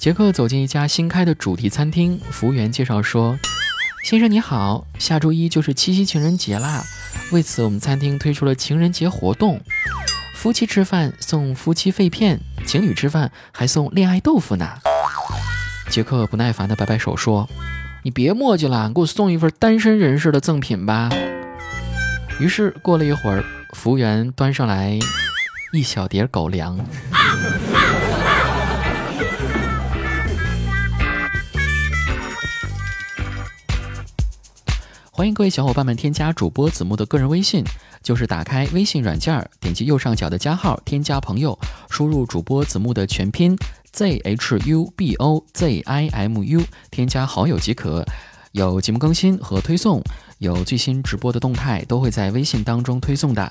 杰克走进一家新开的主题餐厅，服务员介绍说：“先生你好，下周一就是七夕情人节啦，为此我们餐厅推出了情人节活动，夫妻吃饭送夫妻肺片，情侣吃饭还送恋爱豆腐呢。”杰克不耐烦地摆摆手说：“你别磨叽了，给我送一份单身人士的赠品吧。”于是过了一会儿，服务员端上来一小碟狗粮。欢迎各位小伙伴们添加主播子木的个人微信，就是打开微信软件，点击右上角的加号，添加朋友，输入主播子木的全拼 z h u b o z i m u，添加好友即可。有节目更新和推送，有最新直播的动态，都会在微信当中推送的。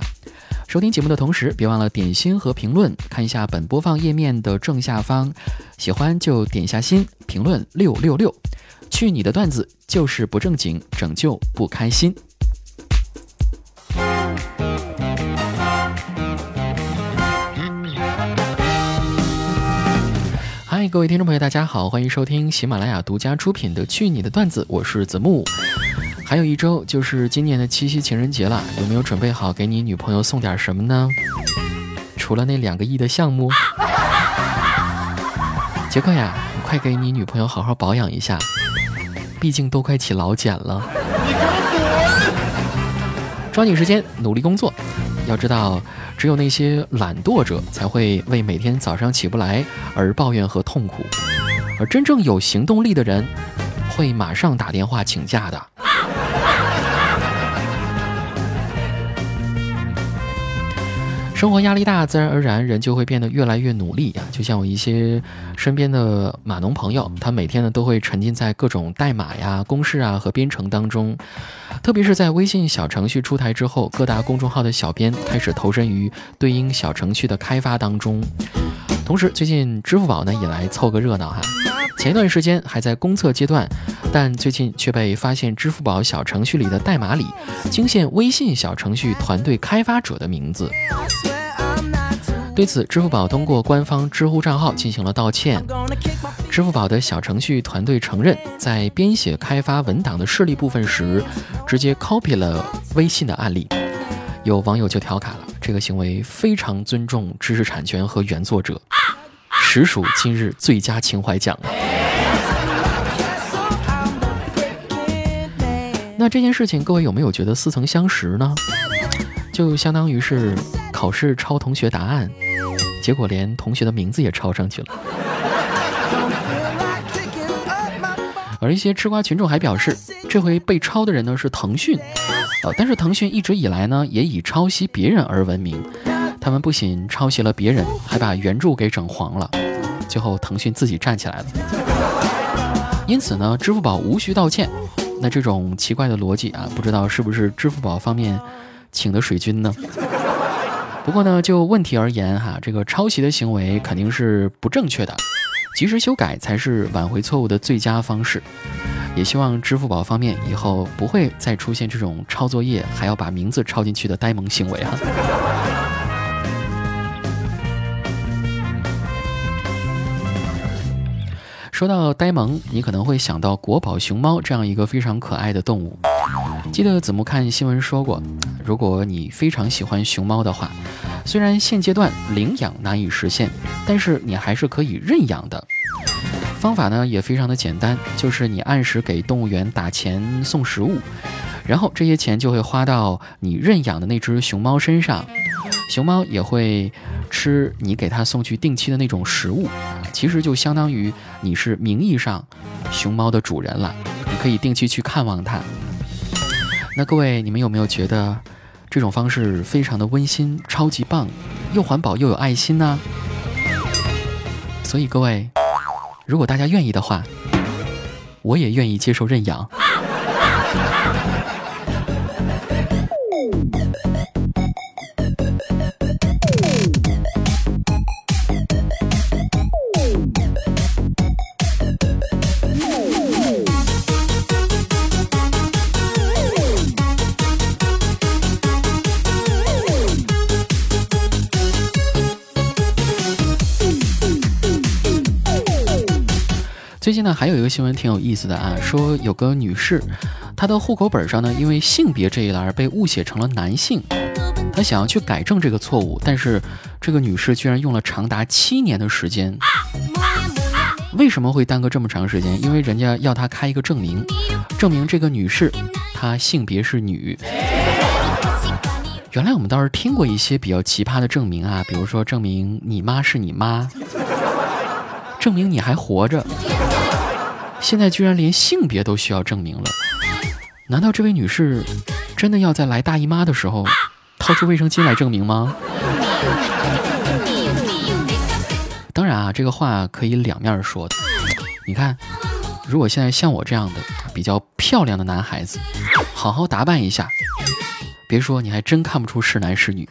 收听节目的同时，别忘了点心和评论，看一下本播放页面的正下方，喜欢就点一下心，评论六六六。去你的段子就是不正经，拯救不开心。嗨，各位听众朋友，大家好，欢迎收听喜马拉雅独家出品的《去你的段子》，我是子木。还有一周就是今年的七夕情人节了，有没有准备好给你女朋友送点什么呢？除了那两个亿的项目，杰克呀，快给你女朋友好好保养一下。毕竟都快起老茧了，抓紧时间努力工作。要知道，只有那些懒惰者才会为每天早上起不来而抱怨和痛苦，而真正有行动力的人会马上打电话请假的。生活压力大，自然而然人就会变得越来越努力呀。就像我一些身边的码农朋友，他每天呢都会沉浸在各种代码呀、公式啊和编程当中。特别是在微信小程序出台之后，各大公众号的小编开始投身于对应小程序的开发当中。同时，最近支付宝呢也来凑个热闹哈。前一段时间还在公测阶段，但最近却被发现支付宝小程序里的代码里惊现微信小程序团队开发者的名字。对此，支付宝通过官方知乎账号进行了道歉。支付宝的小程序团队承认，在编写开发文档的示例部分时，直接 copy 了微信的案例。有网友就调侃了，这个行为非常尊重知识产权和原作者。实属今日最佳情怀奖。那这件事情，各位有没有觉得似曾相识呢？就相当于是考试抄同学答案，结果连同学的名字也抄上去了。而一些吃瓜群众还表示，这回被抄的人呢是腾讯，呃，但是腾讯一直以来呢也以抄袭别人而闻名。他们不仅抄袭了别人，还把原著给整黄了。最后，腾讯自己站起来了。因此呢，支付宝无需道歉。那这种奇怪的逻辑啊，不知道是不是支付宝方面请的水军呢？不过呢，就问题而言哈，这个抄袭的行为肯定是不正确的，及时修改才是挽回错误的最佳方式。也希望支付宝方面以后不会再出现这种抄作业还要把名字抄进去的呆萌行为哈。说到呆萌，你可能会想到国宝熊猫这样一个非常可爱的动物。记得子木看新闻说过，如果你非常喜欢熊猫的话，虽然现阶段领养难以实现，但是你还是可以认养的。方法呢也非常的简单，就是你按时给动物园打钱送食物，然后这些钱就会花到你认养的那只熊猫身上。熊猫也会吃你给它送去定期的那种食物，其实就相当于你是名义上熊猫的主人了，你可以定期去看望它。那各位，你们有没有觉得这种方式非常的温馨、超级棒，又环保又有爱心呢？所以各位，如果大家愿意的话，我也愿意接受认养。最近呢，还有一个新闻挺有意思的啊，说有个女士，她的户口本上呢，因为性别这一栏被误写成了男性，她想要去改正这个错误，但是这个女士居然用了长达七年的时间。为什么会耽搁这么长时间？因为人家要她开一个证明，证明这个女士她性别是女。原来我们倒是听过一些比较奇葩的证明啊，比如说证明你妈是你妈，证明你还活着。现在居然连性别都需要证明了，难道这位女士真的要在来大姨妈的时候掏出卫生巾来证明吗？当然啊，这个话可以两面说的。你看，如果现在像我这样的比较漂亮的男孩子，好好打扮一下。别说，你还真看不出是男是女，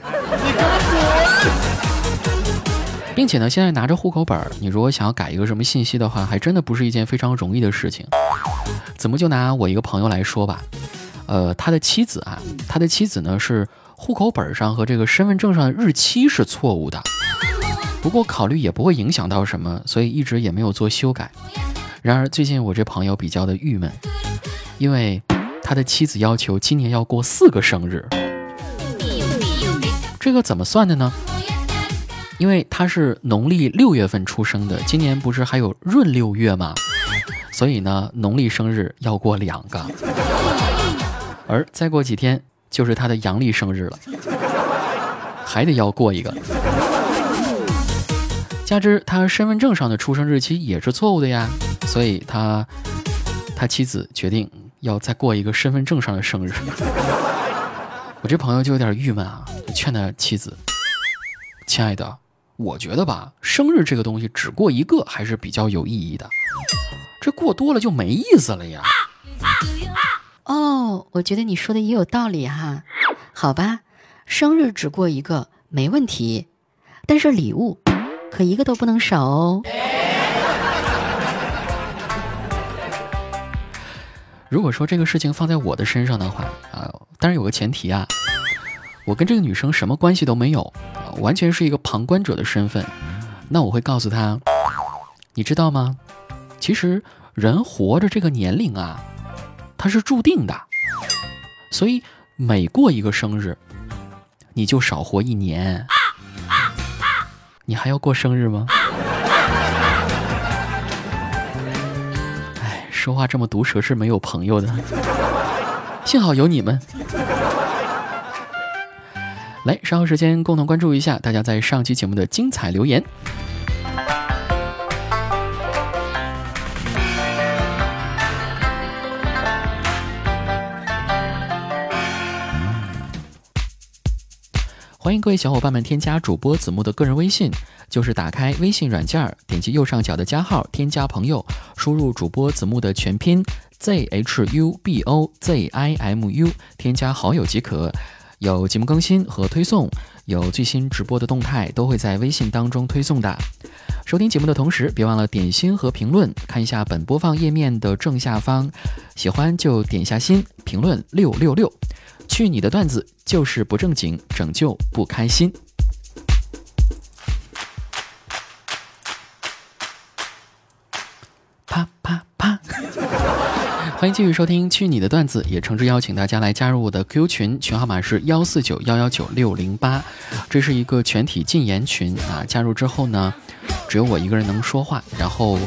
并且呢，现在拿着户口本，你如果想要改一个什么信息的话，还真的不是一件非常容易的事情。怎么就拿我一个朋友来说吧，呃，他的妻子啊，他的妻子呢是户口本上和这个身份证上的日期是错误的，不过考虑也不会影响到什么，所以一直也没有做修改。然而最近我这朋友比较的郁闷，因为。他的妻子要求今年要过四个生日，这个怎么算的呢？因为他是农历六月份出生的，今年不是还有闰六月吗？所以呢，农历生日要过两个，而再过几天就是他的阳历生日了，还得要过一个。加之他身份证上的出生日期也是错误的呀，所以他他妻子决定。要再过一个身份证上的生日，我这朋友就有点郁闷啊，劝他妻子：“亲爱的，我觉得吧，生日这个东西只过一个还是比较有意义的，这过多了就没意思了呀。”哦，我觉得你说的也有道理哈。好吧，生日只过一个没问题，但是礼物可一个都不能少哦。如果说这个事情放在我的身上的话啊，当然有个前提啊，我跟这个女生什么关系都没有，完全是一个旁观者的身份。那我会告诉她，你知道吗？其实人活着这个年龄啊，它是注定的，所以每过一个生日，你就少活一年。你还要过生日吗？哎说话这么毒舌是没有朋友的，幸好有你们。来，稍后时间共同关注一下大家在上期节目的精彩留言。欢迎各位小伙伴们添加主播子木的个人微信，就是打开微信软件，点击右上角的加号，添加朋友，输入主播子木的全拼 z h u b o z i m u，添加好友即可。有节目更新和推送，有最新直播的动态，都会在微信当中推送的。收听节目的同时，别忘了点心和评论，看一下本播放页面的正下方，喜欢就点下心，评论六六六。去你的段子就是不正经，拯救不开心。欢迎继续收听《去你的段子》，也诚挚邀请大家来加入我的 QQ 群，群号码是幺四九幺幺九六零八，这是一个全体禁言群啊！加入之后呢，只有我一个人能说话，然后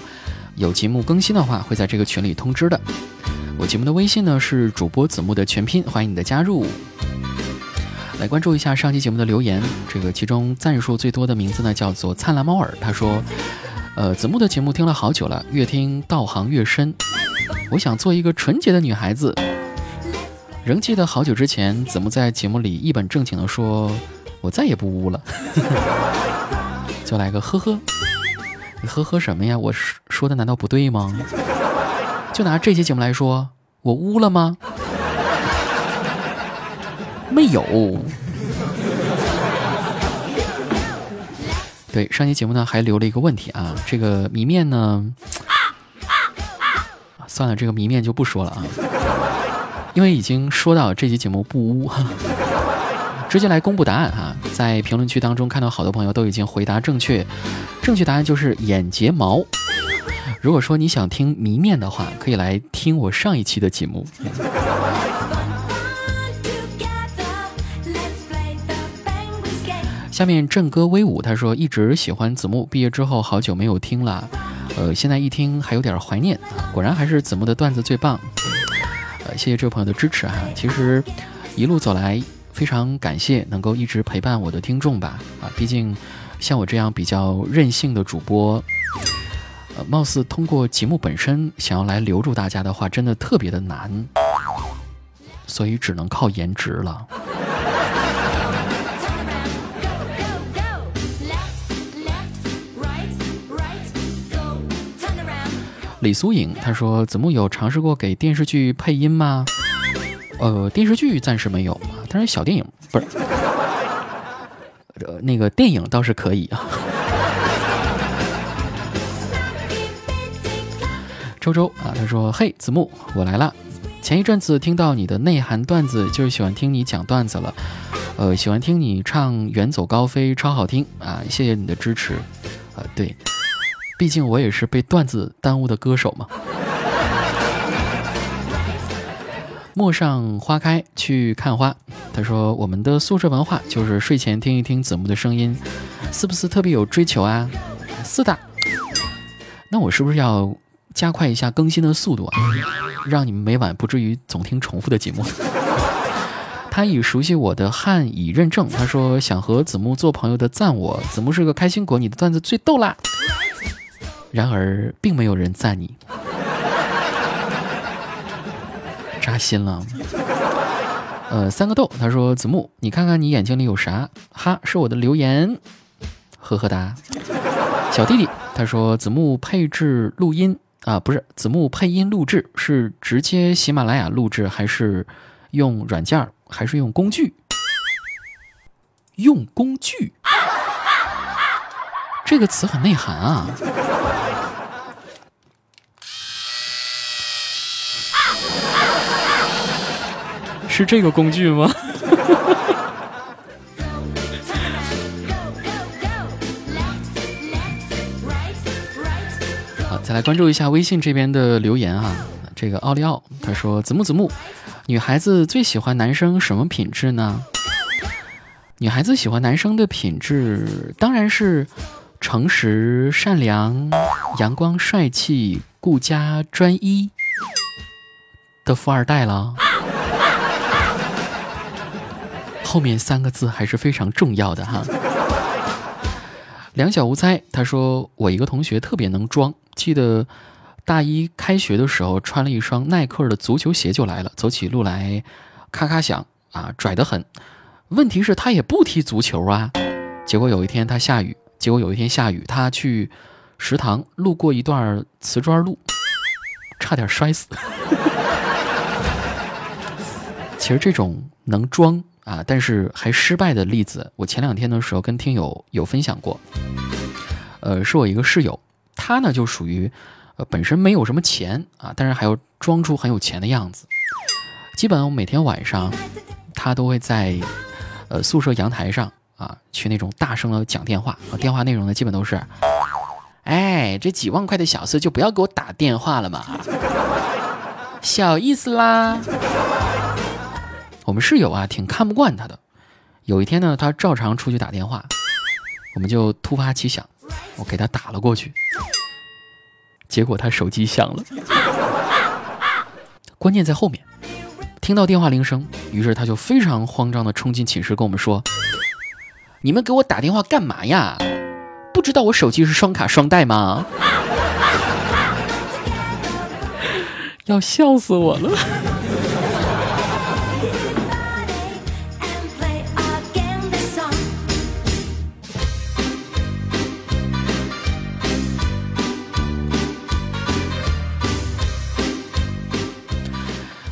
有节目更新的话，会在这个群里通知的。我节目的微信呢是主播子木的全拼，欢迎你的加入。来关注一下上期节目的留言，这个其中赞数最多的名字呢叫做灿烂猫耳，他说：“呃，子木的节目听了好久了，越听道行越深。我想做一个纯洁的女孩子。仍记得好久之前，子木在节目里一本正经的说，我再也不污了。就来个呵呵，你呵呵什么呀？我说的难道不对吗？”就拿这期节目来说，我污了吗？没有。对，上期节目呢还留了一个问题啊，这个谜面呢，算了，这个谜面就不说了啊，因为已经说到这期节目不污，直接来公布答案哈，在评论区当中看到好多朋友都已经回答正确，正确答案就是眼睫毛。如果说你想听谜面的话，可以来听我上一期的节目。下面正歌威武，他说一直喜欢子木，毕业之后好久没有听了，呃，现在一听还有点怀念啊，果然还是子木的段子最棒。呃，谢谢这位朋友的支持哈。其实一路走来，非常感谢能够一直陪伴我的听众吧。啊，毕竟像我这样比较任性的主播。呃，貌似通过节目本身想要来留住大家的话，真的特别的难，所以只能靠颜值了。李苏颖他说：“子木有尝试过给电视剧配音吗？呃，电视剧暂时没有啊，但是小电影不是，呃，那个电影倒是可以啊。”周周啊，他说：“嘿，子木，我来了。前一阵子听到你的内涵段子，就是喜欢听你讲段子了。呃，喜欢听你唱《远走高飞》，超好听啊！谢谢你的支持。啊，对，毕竟我也是被段子耽误的歌手嘛。陌上花开去看花，他说我们的宿舍文化就是睡前听一听子木的声音，是不是特别有追求啊？是的。那我是不是要？”加快一下更新的速度啊，让你们每晚不至于总听重复的节目。他已熟悉我的汉已认证，他说想和子木做朋友的赞我，子木是个开心果，你的段子最逗啦。然而并没有人赞你，扎心了。呃，三个豆，他说子木，你看看你眼睛里有啥？哈，是我的留言，呵呵哒。小弟弟，他说子木配置录音。啊，不是子木配音录制是直接喜马拉雅录制，还是用软件还是用工具？用工具这个词很内涵啊，是这个工具吗？好再来关注一下微信这边的留言啊，这个奥利奥他说：“子木子木，女孩子最喜欢男生什么品质呢？女孩子喜欢男生的品质当然是诚实、善良、阳光、帅气、顾家、专一的富二代了。后面三个字还是非常重要的哈。”两小无猜，他说我一个同学特别能装，记得大一开学的时候穿了一双耐克的足球鞋就来了，走起路来咔咔响啊，拽得很。问题是，他也不踢足球啊。结果有一天他下雨，结果有一天下雨，他去食堂路过一段瓷砖路，差点摔死。其实这种能装。啊，但是还失败的例子，我前两天的时候跟听友有分享过。呃，是我一个室友，他呢就属于，呃，本身没有什么钱啊，但是还要装出很有钱的样子。基本上每天晚上，他都会在，呃，宿舍阳台上啊，去那种大声的讲电话，电话内容呢基本都是，哎，这几万块的小事就不要给我打电话了嘛，小意思啦。我们室友啊，挺看不惯他的。有一天呢，他照常出去打电话，我们就突发奇想，我给他打了过去。结果他手机响了，关键在后面，听到电话铃声，于是他就非常慌张的冲进寝室跟我们说：“你们给我打电话干嘛呀？不知道我手机是双卡双待吗？”要笑死我了。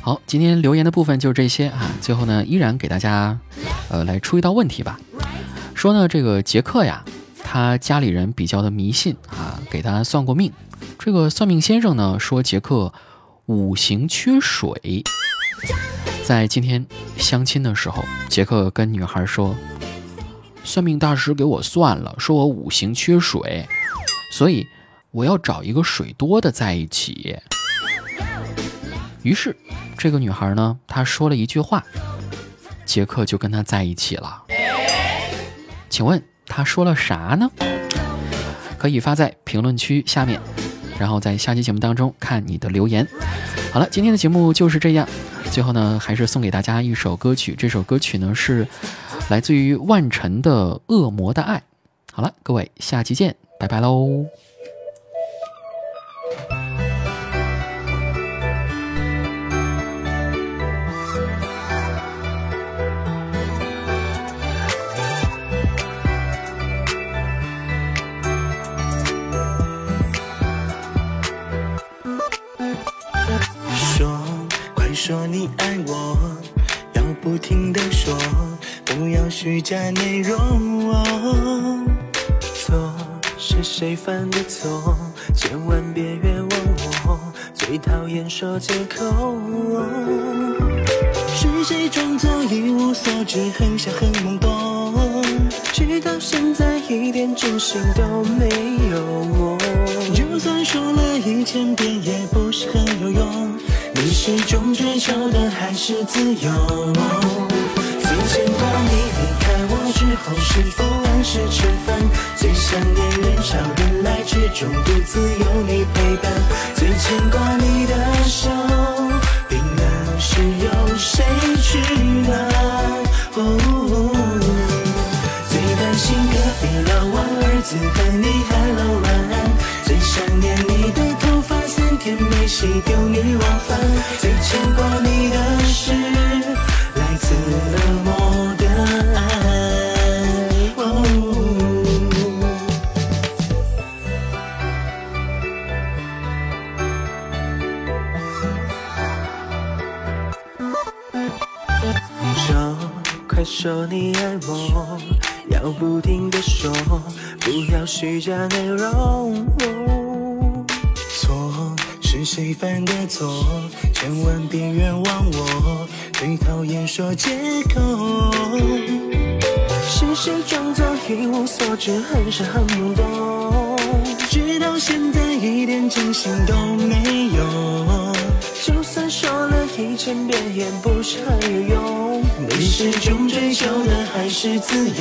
好，今天留言的部分就是这些啊。最后呢，依然给大家，呃，来出一道问题吧。说呢，这个杰克呀，他家里人比较的迷信啊，给他算过命。这个算命先生呢，说杰克五行缺水。在今天相亲的时候，杰克跟女孩说，算命大师给我算了，说我五行缺水，所以我要找一个水多的在一起。于是，这个女孩呢，她说了一句话，杰克就跟她在一起了。请问他说了啥呢？可以发在评论区下面，然后在下期节目当中看你的留言。好了，今天的节目就是这样。最后呢，还是送给大家一首歌曲，这首歌曲呢是来自于万晨的《恶魔的爱》。好了，各位，下期见，拜拜喽。说你爱我，要不停的说，不要虚假内容。错是谁犯的错？千万别冤枉我，最讨厌说借口。是谁装作一无所知，很想很懵懂，直到现在一点真心都没有。就算说了一千遍，也不是很有用。你始终追求的还是自由。最牵挂你离开我之后，是否按时吃饭？最想念人潮人来之中，独自有你陪伴。最牵挂你的手，冰冷时有谁取暖？最担心隔壁老王儿子谁丢你忘返。最牵挂你的是来自冷漠的爱。你说，快说你爱我，要不停的说，不要虚假内容。是谁犯的错？千万别冤枉我，最讨厌说借口。是谁装作一无所知，很是很懵懂，直到现在一点真心都没有。就算说了一千遍，也不是很有用。你始终追求的还是自由。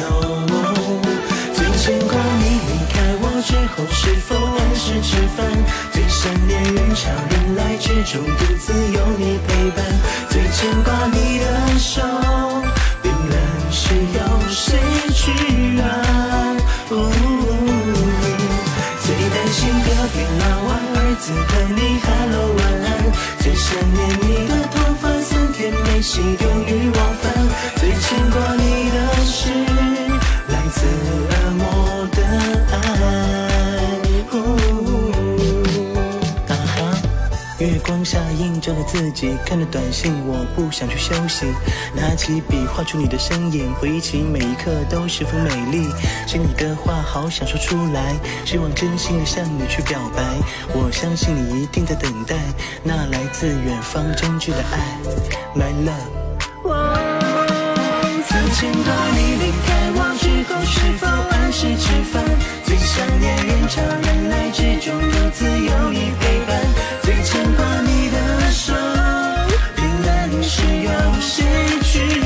最牵挂你离开我之后，是否按时吃饭？最想念人潮人来之中，独自有你陪伴。最牵挂你的手，冰冷时有谁取暖？最担心隔壁老王儿子和你 hello 晚安。最想念你的头发，三天没洗丢女王饭。最牵挂你的是光下映照着自己，看着短信，我不想去休息。拿起笔画出你的身影，回忆起每一刻都十分美丽。心里的话好想说出来，希望真心的向你去表白。我相信你一定在等待那来自远方真挚的爱，My love。最牵挂你离开我之后，是否按时吃饭？最想念人潮人来最牵挂你的手，平安你是有谁去？